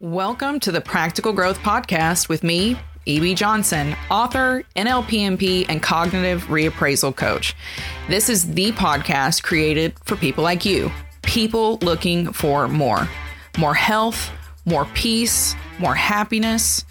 Welcome to the Practical Growth Podcast with me, E.B. Johnson, author, NLPMP, and cognitive reappraisal coach. This is the podcast created for people like you, people looking for more more health, more peace, more happiness.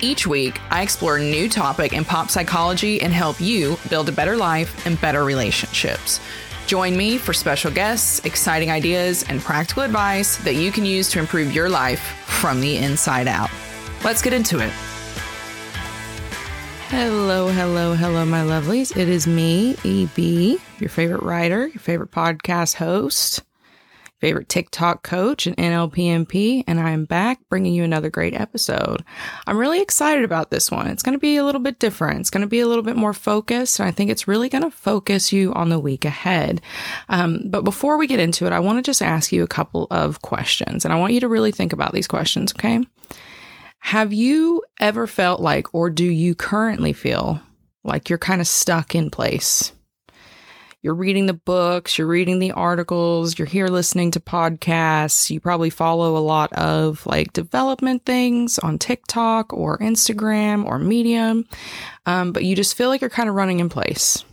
Each week, I explore a new topic in pop psychology and help you build a better life and better relationships. Join me for special guests, exciting ideas, and practical advice that you can use to improve your life from the inside out. Let's get into it. Hello, hello, hello, my lovelies. It is me, EB, your favorite writer, your favorite podcast host favorite TikTok coach and NLPMP, and I am back bringing you another great episode. I'm really excited about this one. It's going to be a little bit different. It's going to be a little bit more focused, and I think it's really going to focus you on the week ahead. Um, but before we get into it, I want to just ask you a couple of questions, and I want you to really think about these questions, okay? Have you ever felt like, or do you currently feel like you're kind of stuck in place? You're reading the books, you're reading the articles, you're here listening to podcasts. You probably follow a lot of like development things on TikTok or Instagram or Medium, um, but you just feel like you're kind of running in place.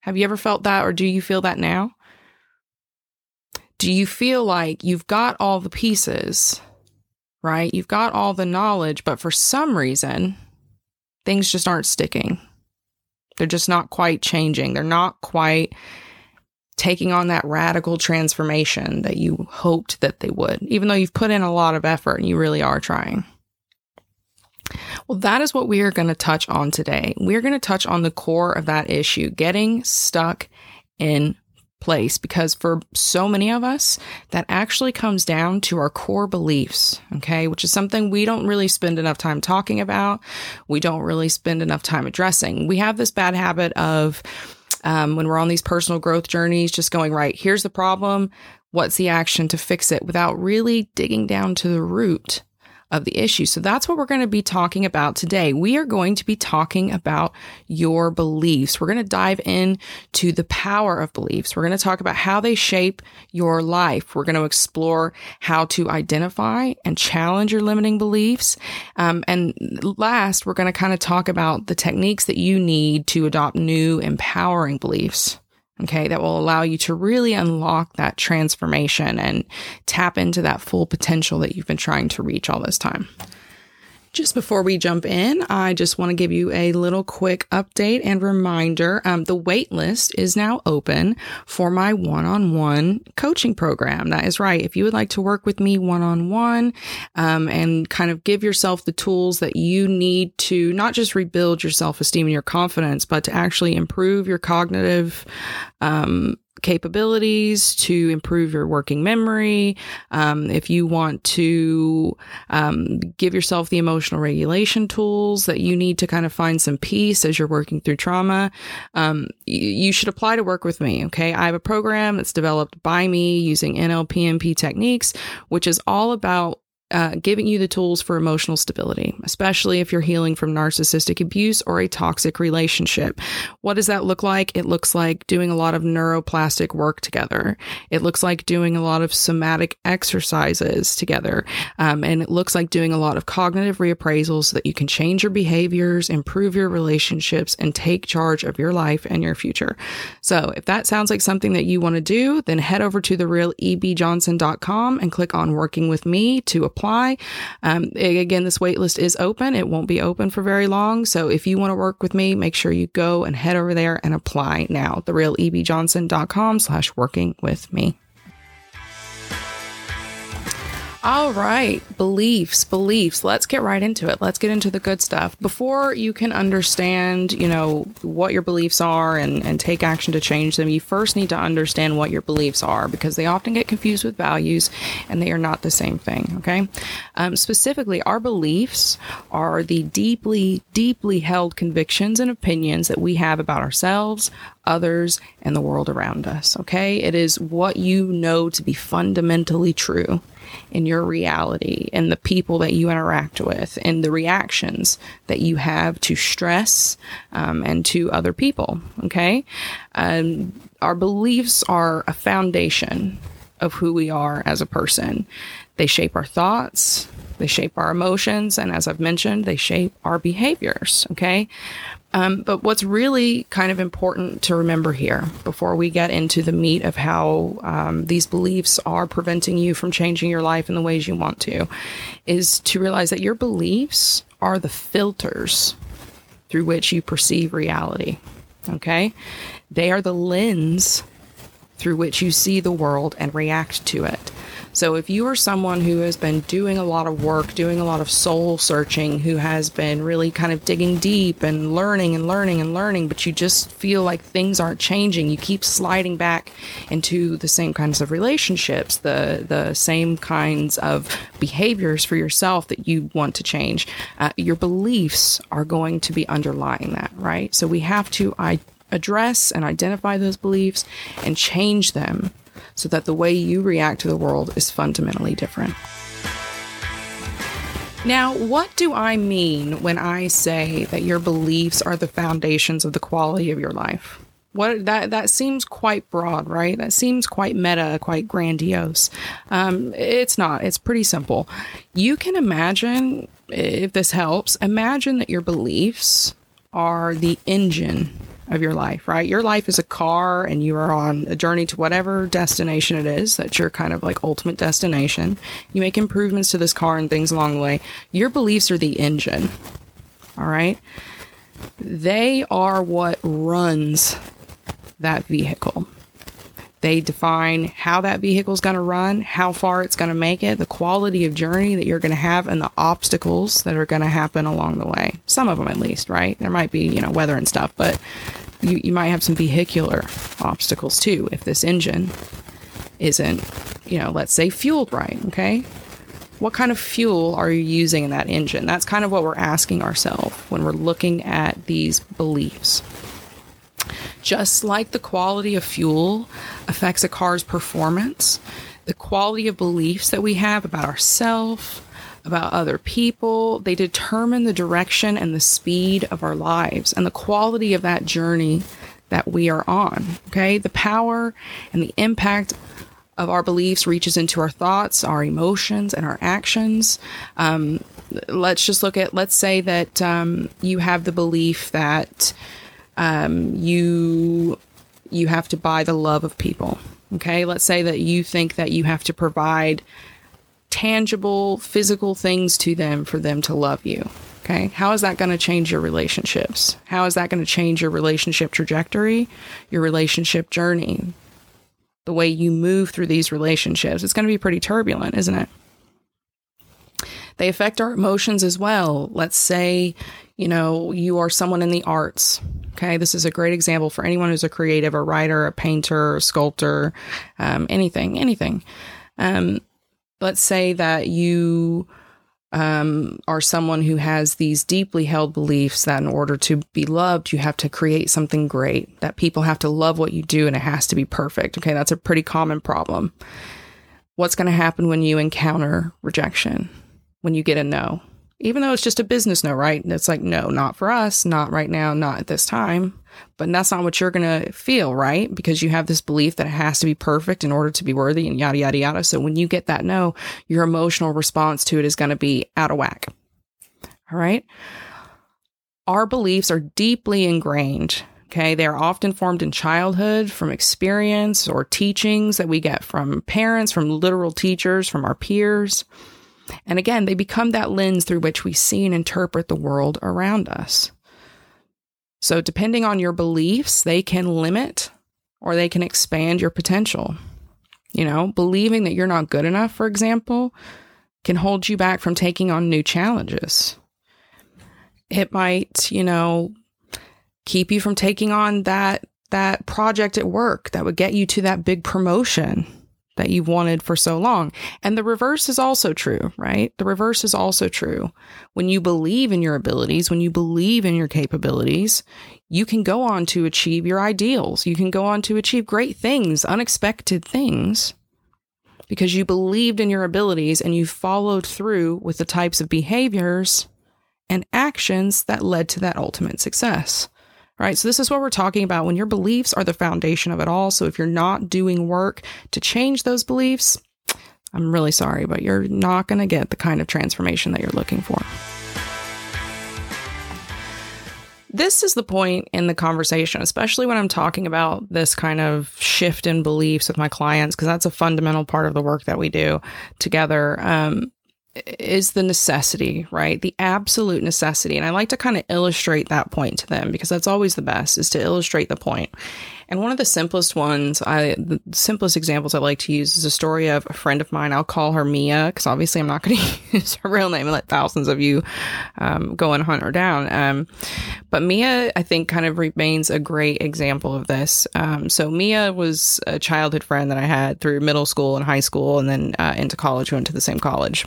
Have you ever felt that, or do you feel that now? Do you feel like you've got all the pieces, right? You've got all the knowledge, but for some reason, things just aren't sticking? They're just not quite changing. They're not quite taking on that radical transformation that you hoped that they would, even though you've put in a lot of effort and you really are trying. Well, that is what we are going to touch on today. We're going to touch on the core of that issue getting stuck in place because for so many of us, that actually comes down to our core beliefs, okay, which is something we don't really spend enough time talking about. We don't really spend enough time addressing. We have this bad habit of, um, when we're on these personal growth journeys, just going, right, here's the problem. What's the action to fix it without really digging down to the root of the issue. So that's what we're going to be talking about today. We are going to be talking about your beliefs. We're going to dive in to the power of beliefs. We're going to talk about how they shape your life. We're going to explore how to identify and challenge your limiting beliefs. Um, and last, we're going to kind of talk about the techniques that you need to adopt new empowering beliefs okay, that will allow you to really unlock that transformation and tap into that full potential that you've been trying to reach all this time. Just before we jump in, I just want to give you a little quick update and reminder. Um, the wait list is now open for my one on one coaching program. That is right. If you would like to work with me one on one and kind of give yourself the tools that you need to not just rebuild your self esteem and your confidence, but to actually improve your cognitive um, capabilities to improve your working memory. Um, if you want to um, give yourself the emotional regulation tools that you need to kind of find some peace as you're working through trauma, um, you should apply to work with me. Okay. I have a program that's developed by me using NLPMP techniques, which is all about uh, giving you the tools for emotional stability, especially if you're healing from narcissistic abuse or a toxic relationship. What does that look like? It looks like doing a lot of neuroplastic work together. It looks like doing a lot of somatic exercises together. Um, and it looks like doing a lot of cognitive reappraisals so that you can change your behaviors, improve your relationships, and take charge of your life and your future. So if that sounds like something that you want to do, then head over to therealebjohnson.com and click on working with me to apply. Um, again, this waitlist is open. It won't be open for very long. So if you want to work with me, make sure you go and head over there and apply now. TheRealEBJohnson.com slash working with me. All right, beliefs, beliefs. Let's get right into it. Let's get into the good stuff. Before you can understand, you know, what your beliefs are and, and take action to change them, you first need to understand what your beliefs are because they often get confused with values and they are not the same thing, okay? Um, specifically, our beliefs are the deeply, deeply held convictions and opinions that we have about ourselves, others, and the world around us, okay? It is what you know to be fundamentally true in your reality and the people that you interact with and the reactions that you have to stress um, and to other people. Okay. Um, our beliefs are a foundation of who we are as a person. They shape our thoughts, they shape our emotions, and as I've mentioned, they shape our behaviors. Okay. Um, but what's really kind of important to remember here before we get into the meat of how um, these beliefs are preventing you from changing your life in the ways you want to is to realize that your beliefs are the filters through which you perceive reality. Okay? They are the lens through which you see the world and react to it. So if you are someone who has been doing a lot of work, doing a lot of soul searching, who has been really kind of digging deep and learning and learning and learning, but you just feel like things aren't changing, you keep sliding back into the same kinds of relationships, the the same kinds of behaviors for yourself that you want to change. Uh, your beliefs are going to be underlying that, right? So we have to I- address and identify those beliefs and change them so that the way you react to the world is fundamentally different. Now, what do I mean when I say that your beliefs are the foundations of the quality of your life? What that that seems quite broad, right? That seems quite meta, quite grandiose. Um, it's not. It's pretty simple. You can imagine, if this helps, imagine that your beliefs are the engine of your life, right? Your life is a car and you are on a journey to whatever destination it is that's your kind of like ultimate destination. You make improvements to this car and things along the way. Your beliefs are the engine, all right? They are what runs that vehicle. They define how that vehicle is going to run, how far it's going to make it, the quality of journey that you're going to have, and the obstacles that are going to happen along the way. Some of them, at least, right? There might be, you know, weather and stuff, but you, you might have some vehicular obstacles too if this engine isn't, you know, let's say fueled right, okay? What kind of fuel are you using in that engine? That's kind of what we're asking ourselves when we're looking at these beliefs. Just like the quality of fuel affects a car's performance, the quality of beliefs that we have about ourselves, about other people, they determine the direction and the speed of our lives and the quality of that journey that we are on. Okay. The power and the impact of our beliefs reaches into our thoughts, our emotions, and our actions. Um, let's just look at, let's say that um, you have the belief that um, you you have to buy the love of people. Okay, let's say that you think that you have to provide tangible, physical things to them for them to love you. Okay, how is that going to change your relationships? How is that going to change your relationship trajectory, your relationship journey, the way you move through these relationships? It's going to be pretty turbulent, isn't it? They affect our emotions as well. Let's say, you know, you are someone in the arts. Okay. This is a great example for anyone who's a creative, a writer, a painter, a sculptor, um, anything, anything. Um, let's say that you um, are someone who has these deeply held beliefs that in order to be loved, you have to create something great, that people have to love what you do and it has to be perfect. Okay. That's a pretty common problem. What's going to happen when you encounter rejection? when you get a no, even though it's just a business no, right? And it's like, no, not for us, not right now, not at this time. But that's not what you're going to feel, right? Because you have this belief that it has to be perfect in order to be worthy and yada, yada, yada. So when you get that no, your emotional response to it is going to be out of whack. All right. Our beliefs are deeply ingrained. Okay. They are often formed in childhood from experience or teachings that we get from parents, from literal teachers, from our peers. And again, they become that lens through which we see and interpret the world around us. So, depending on your beliefs, they can limit or they can expand your potential. You know, believing that you're not good enough, for example, can hold you back from taking on new challenges. It might, you know, keep you from taking on that that project at work that would get you to that big promotion that you've wanted for so long. And the reverse is also true, right? The reverse is also true. When you believe in your abilities, when you believe in your capabilities, you can go on to achieve your ideals. You can go on to achieve great things, unexpected things, because you believed in your abilities and you followed through with the types of behaviors and actions that led to that ultimate success right? So, this is what we're talking about when your beliefs are the foundation of it all. So, if you're not doing work to change those beliefs, I'm really sorry, but you're not going to get the kind of transformation that you're looking for. This is the point in the conversation, especially when I'm talking about this kind of shift in beliefs with my clients, because that's a fundamental part of the work that we do together. Um, is the necessity, right? The absolute necessity. And I like to kind of illustrate that point to them because that's always the best is to illustrate the point. And one of the simplest ones, I the simplest examples I like to use is a story of a friend of mine. I'll call her Mia because obviously I'm not going to use her real name and let thousands of you um, go and hunt her down. Um, but Mia, I think, kind of remains a great example of this. Um, so Mia was a childhood friend that I had through middle school and high school, and then uh, into college. We went to the same college.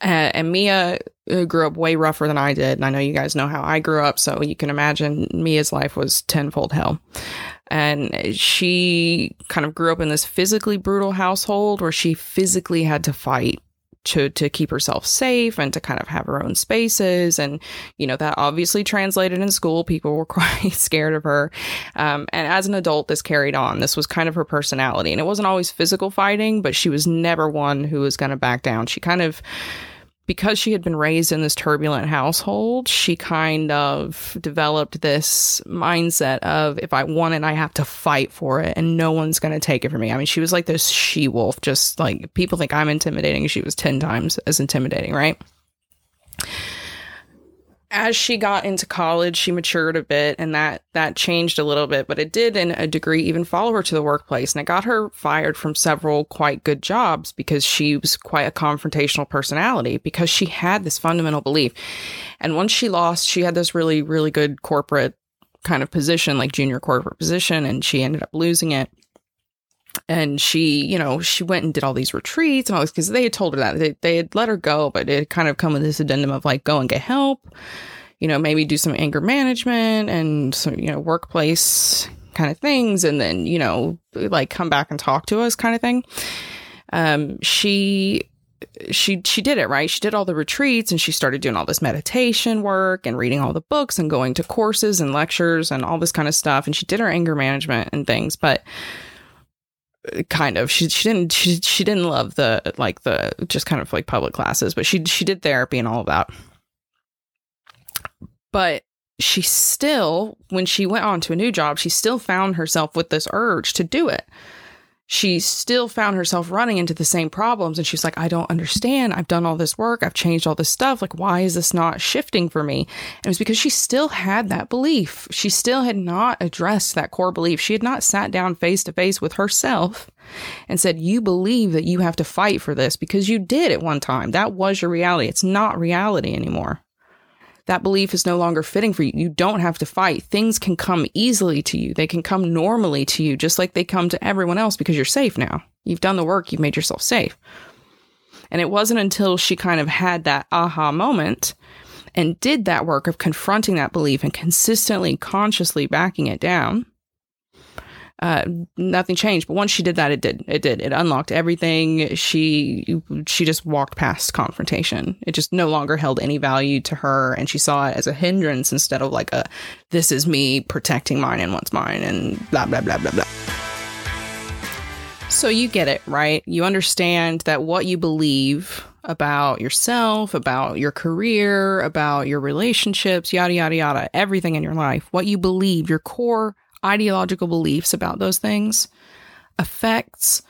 Uh, and Mia uh, grew up way rougher than I did. And I know you guys know how I grew up. So you can imagine Mia's life was tenfold hell. And she kind of grew up in this physically brutal household where she physically had to fight to to keep herself safe and to kind of have her own spaces. And you know that obviously translated in school. People were quite scared of her. Um, and as an adult this carried on. This was kind of her personality. And it wasn't always physical fighting but she was never one who was going to back down. She kind of because she had been raised in this turbulent household, she kind of developed this mindset of if I want it, I have to fight for it and no one's going to take it from me. I mean, she was like this she wolf, just like people think I'm intimidating. She was 10 times as intimidating, right? As she got into college, she matured a bit and that that changed a little bit, but it did in a degree even follow her to the workplace and it got her fired from several quite good jobs because she was quite a confrontational personality because she had this fundamental belief. And once she lost, she had this really really good corporate kind of position, like junior corporate position and she ended up losing it and she, you know, she went and did all these retreats and all this because they had told her that they, they had let her go, but it kind of come with this addendum of like, go and get help, you know, maybe do some anger management and some, you know, workplace kind of things. And then, you know, like come back and talk to us kind of thing. Um, she, she she did it right she did all the retreats and she started doing all this meditation work and reading all the books and going to courses and lectures and all this kind of stuff and she did her anger management and things but kind of she she didn't she she didn't love the like the just kind of like public classes but she she did therapy and all of that. But she still when she went on to a new job she still found herself with this urge to do it she still found herself running into the same problems. And she's like i don't understand. I've done all this work. I've changed all this stuff. Like why is this not shifting for me? And it was because she still had that belief. She still had not addressed that core belief. She had not sat down face to face with herself and said you believe that you have to fight for this because you did at one time. That was your reality. It's not reality anymore that belief is no longer fitting for you. You don't have to fight. Things can come easily to you. They can come normally to you, just like they come to everyone else because you're safe now. You've done the work, you've made yourself safe. And it wasn't until she kind of had that aha moment and did that work of confronting that belief and consistently, consciously backing it down uh, nothing changed. But once she did that, it did. It did. It unlocked everything. She she just walked past confrontation. It just no longer held any value to her, and she saw it as a hindrance instead of like a this is me protecting mine and what's mine and blah blah blah blah blah. So you get it, right? You understand that what you believe about yourself, about your career, about your relationships, yada, yada, yada, everything in your life, what you believe, your core ideological beliefs about those things affects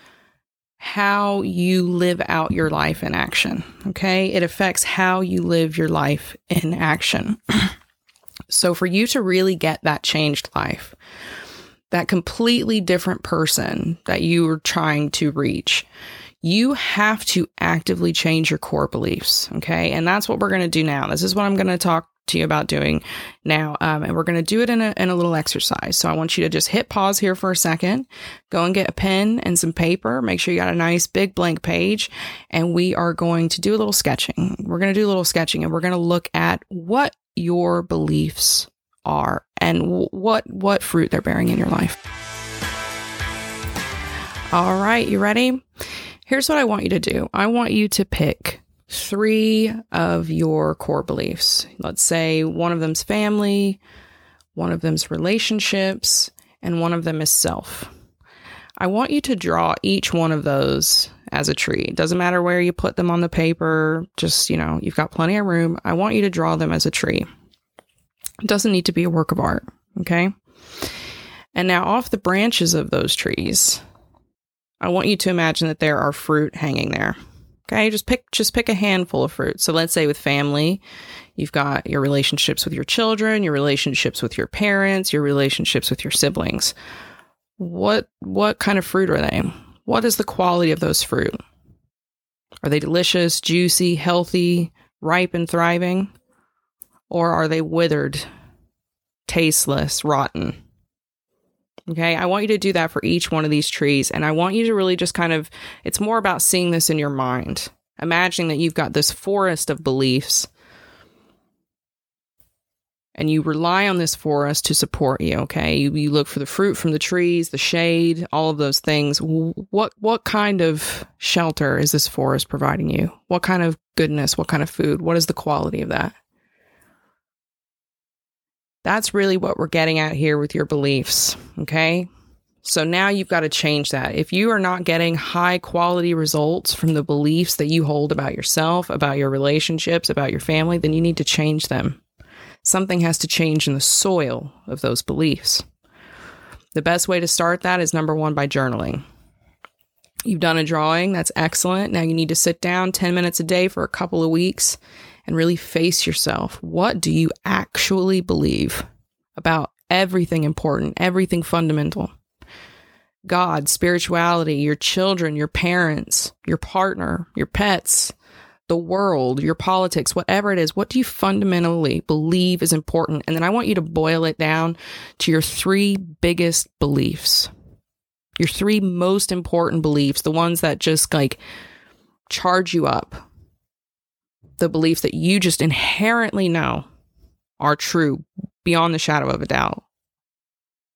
how you live out your life in action. Okay. It affects how you live your life in action. so, for you to really get that changed life, that completely different person that you are trying to reach, you have to actively change your core beliefs. Okay. And that's what we're going to do now. This is what I'm going to talk to you about doing now. Um, and we're going to do it in a, in a little exercise. So I want you to just hit pause here for a second, go and get a pen and some paper. Make sure you got a nice big blank page. And we are going to do a little sketching. We're going to do a little sketching and we're going to look at what your beliefs are and w- what, what fruit they're bearing in your life. All right. You ready? Here's what I want you to do. I want you to pick three of your core beliefs. Let's say one of them's family, one of them's relationships, and one of them is self. I want you to draw each one of those as a tree. It doesn't matter where you put them on the paper, just, you know, you've got plenty of room. I want you to draw them as a tree. It doesn't need to be a work of art, okay? And now off the branches of those trees, I want you to imagine that there are fruit hanging there. Okay, just pick just pick a handful of fruit. So let's say with family, you've got your relationships with your children, your relationships with your parents, your relationships with your siblings. What what kind of fruit are they? What is the quality of those fruit? Are they delicious, juicy, healthy, ripe and thriving? Or are they withered, tasteless, rotten? Okay. I want you to do that for each one of these trees. And I want you to really just kind of, it's more about seeing this in your mind, imagining that you've got this forest of beliefs and you rely on this forest to support you. Okay. You, you look for the fruit from the trees, the shade, all of those things. What, what kind of shelter is this forest providing you? What kind of goodness? What kind of food? What is the quality of that? That's really what we're getting at here with your beliefs. Okay. So now you've got to change that. If you are not getting high quality results from the beliefs that you hold about yourself, about your relationships, about your family, then you need to change them. Something has to change in the soil of those beliefs. The best way to start that is number one by journaling. You've done a drawing, that's excellent. Now you need to sit down 10 minutes a day for a couple of weeks and really face yourself. What do you actually believe about everything important, everything fundamental? God, spirituality, your children, your parents, your partner, your pets, the world, your politics, whatever it is, what do you fundamentally believe is important? And then I want you to boil it down to your three biggest beliefs. Your three most important beliefs, the ones that just like charge you up, the beliefs that you just inherently know are true beyond the shadow of a doubt.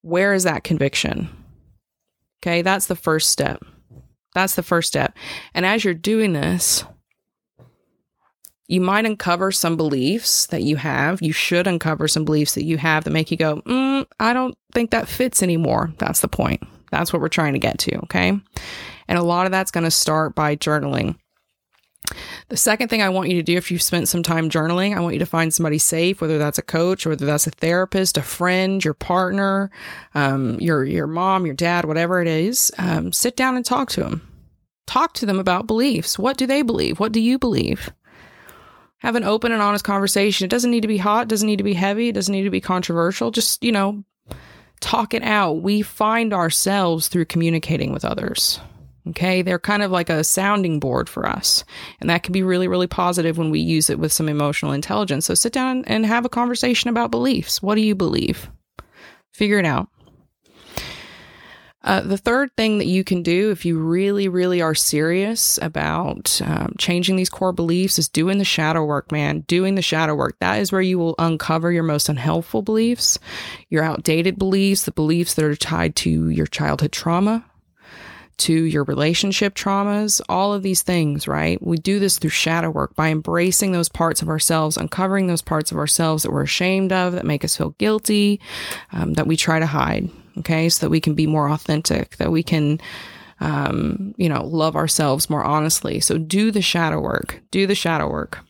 Where is that conviction? Okay, that's the first step. That's the first step. And as you're doing this, you might uncover some beliefs that you have. You should uncover some beliefs that you have that make you go, mm, I don't think that fits anymore. That's the point. That's what we're trying to get to. Okay. And a lot of that's going to start by journaling. The second thing I want you to do if you've spent some time journaling, I want you to find somebody safe, whether that's a coach, whether that's a therapist, a friend, your partner, um, your your mom, your dad, whatever it is. Um, sit down and talk to them. Talk to them about beliefs. What do they believe? What do you believe? Have an open and honest conversation. It doesn't need to be hot. It doesn't need to be heavy. It doesn't need to be controversial. Just you know, talk it out. We find ourselves through communicating with others. Okay. They're kind of like a sounding board for us. And that can be really, really positive when we use it with some emotional intelligence. So sit down and have a conversation about beliefs. What do you believe? Figure it out. Uh, the third thing that you can do if you really, really are serious about um, changing these core beliefs is doing the shadow work, man. Doing the shadow work. That is where you will uncover your most unhelpful beliefs, your outdated beliefs, the beliefs that are tied to your childhood trauma, to your relationship traumas, all of these things, right? We do this through shadow work by embracing those parts of ourselves, uncovering those parts of ourselves that we're ashamed of, that make us feel guilty, um, that we try to hide, okay? So that we can be more authentic, that we can, um, you know, love ourselves more honestly. So do the shadow work, do the shadow work.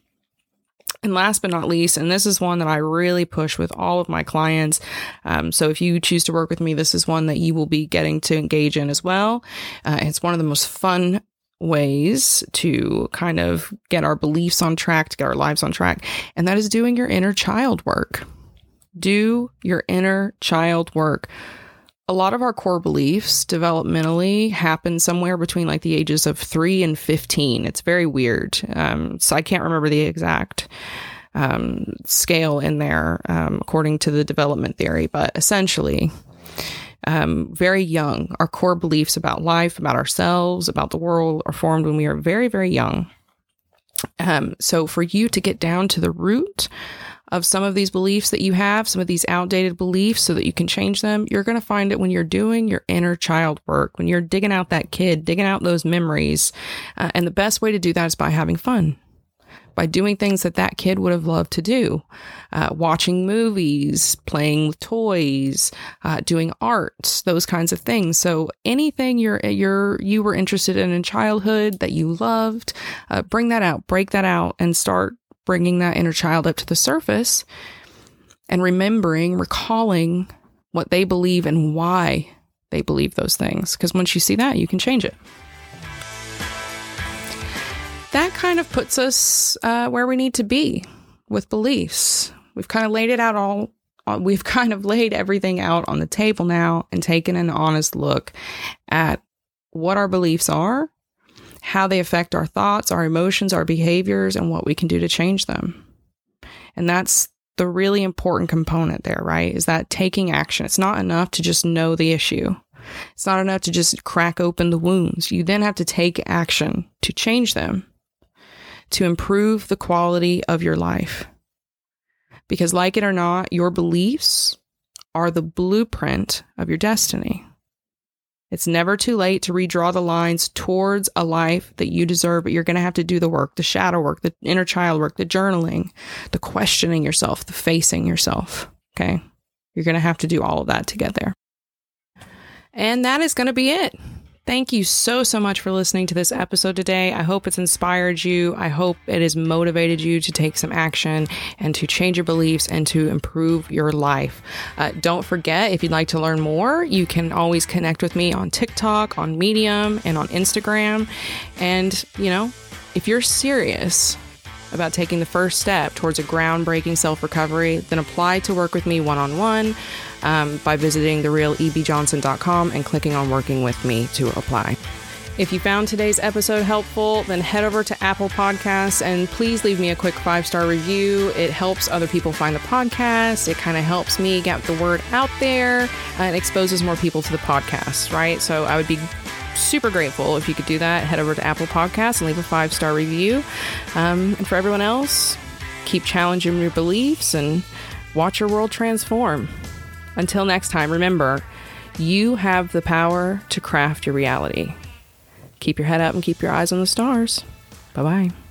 And last but not least, and this is one that I really push with all of my clients. Um, so if you choose to work with me, this is one that you will be getting to engage in as well. Uh, it's one of the most fun ways to kind of get our beliefs on track, to get our lives on track. And that is doing your inner child work. Do your inner child work a lot of our core beliefs developmentally happen somewhere between like the ages of three and 15. It's very weird. Um, so I can't remember the exact um, scale in there um, according to the development theory, but essentially, um, very young, our core beliefs about life, about ourselves, about the world are formed when we are very, very young. Um, so for you to get down to the root of some of these beliefs that you have, some of these outdated beliefs, so that you can change them, you're going to find it when you're doing your inner child work, when you're digging out that kid, digging out those memories. Uh, and the best way to do that is by having fun. by doing things that that kid would have loved to do uh, watching movies playing with toys uh, doing arts, those kinds of things so anything you're you're you were interested in in childhood that you loved uh, bring that out break that out and start bringing that inner child up to the surface and remembering recalling what they believe and why they believe those things because once you see that you can change it that kind of puts us uh, where we need to be with beliefs. We've kind of laid it out all, uh, we've kind of laid everything out on the table now and taken an honest look at what our beliefs are, how they affect our thoughts, our emotions, our behaviors, and what we can do to change them. And that's the really important component there, right? Is that taking action. It's not enough to just know the issue. It's not enough to just crack open the wounds. You then have to take action to change them to improve the quality of your life. Because, like it or not, your beliefs are the blueprint of your destiny. It's never too late to redraw the lines towards a life that you deserve, but you're going to have to do the work, the shadow work, the inner child work, the journaling, the questioning yourself, the facing yourself. Okay. You're going to have to do all of that to get there. And that is going to be it. Thank you so, so much for listening to this episode today. I hope it's inspired you. I hope it has motivated you to take some action and to change your beliefs and to improve your life. Uh, don't forget, if you'd like to learn more, you can always connect with me on TikTok, on Medium, and on Instagram. And, you know, if you're serious about taking the first step towards a groundbreaking self recovery, then apply to work with me one on one by visiting therealebjohnson.com and clicking on Working with Me to apply. If you found today's episode helpful, then head over to Apple Podcasts and please leave me a quick five star review. It helps other people find the podcast. It kind of helps me get the word out there and exposes more people to the podcast, right? So I would be super grateful if you could do that. Head over to Apple Podcasts and leave a five star review. Um, and for everyone else, keep challenging your beliefs and watch your world transform. Until next time, remember, you have the power to craft your reality. Keep your head up and keep your eyes on the stars. Bye bye.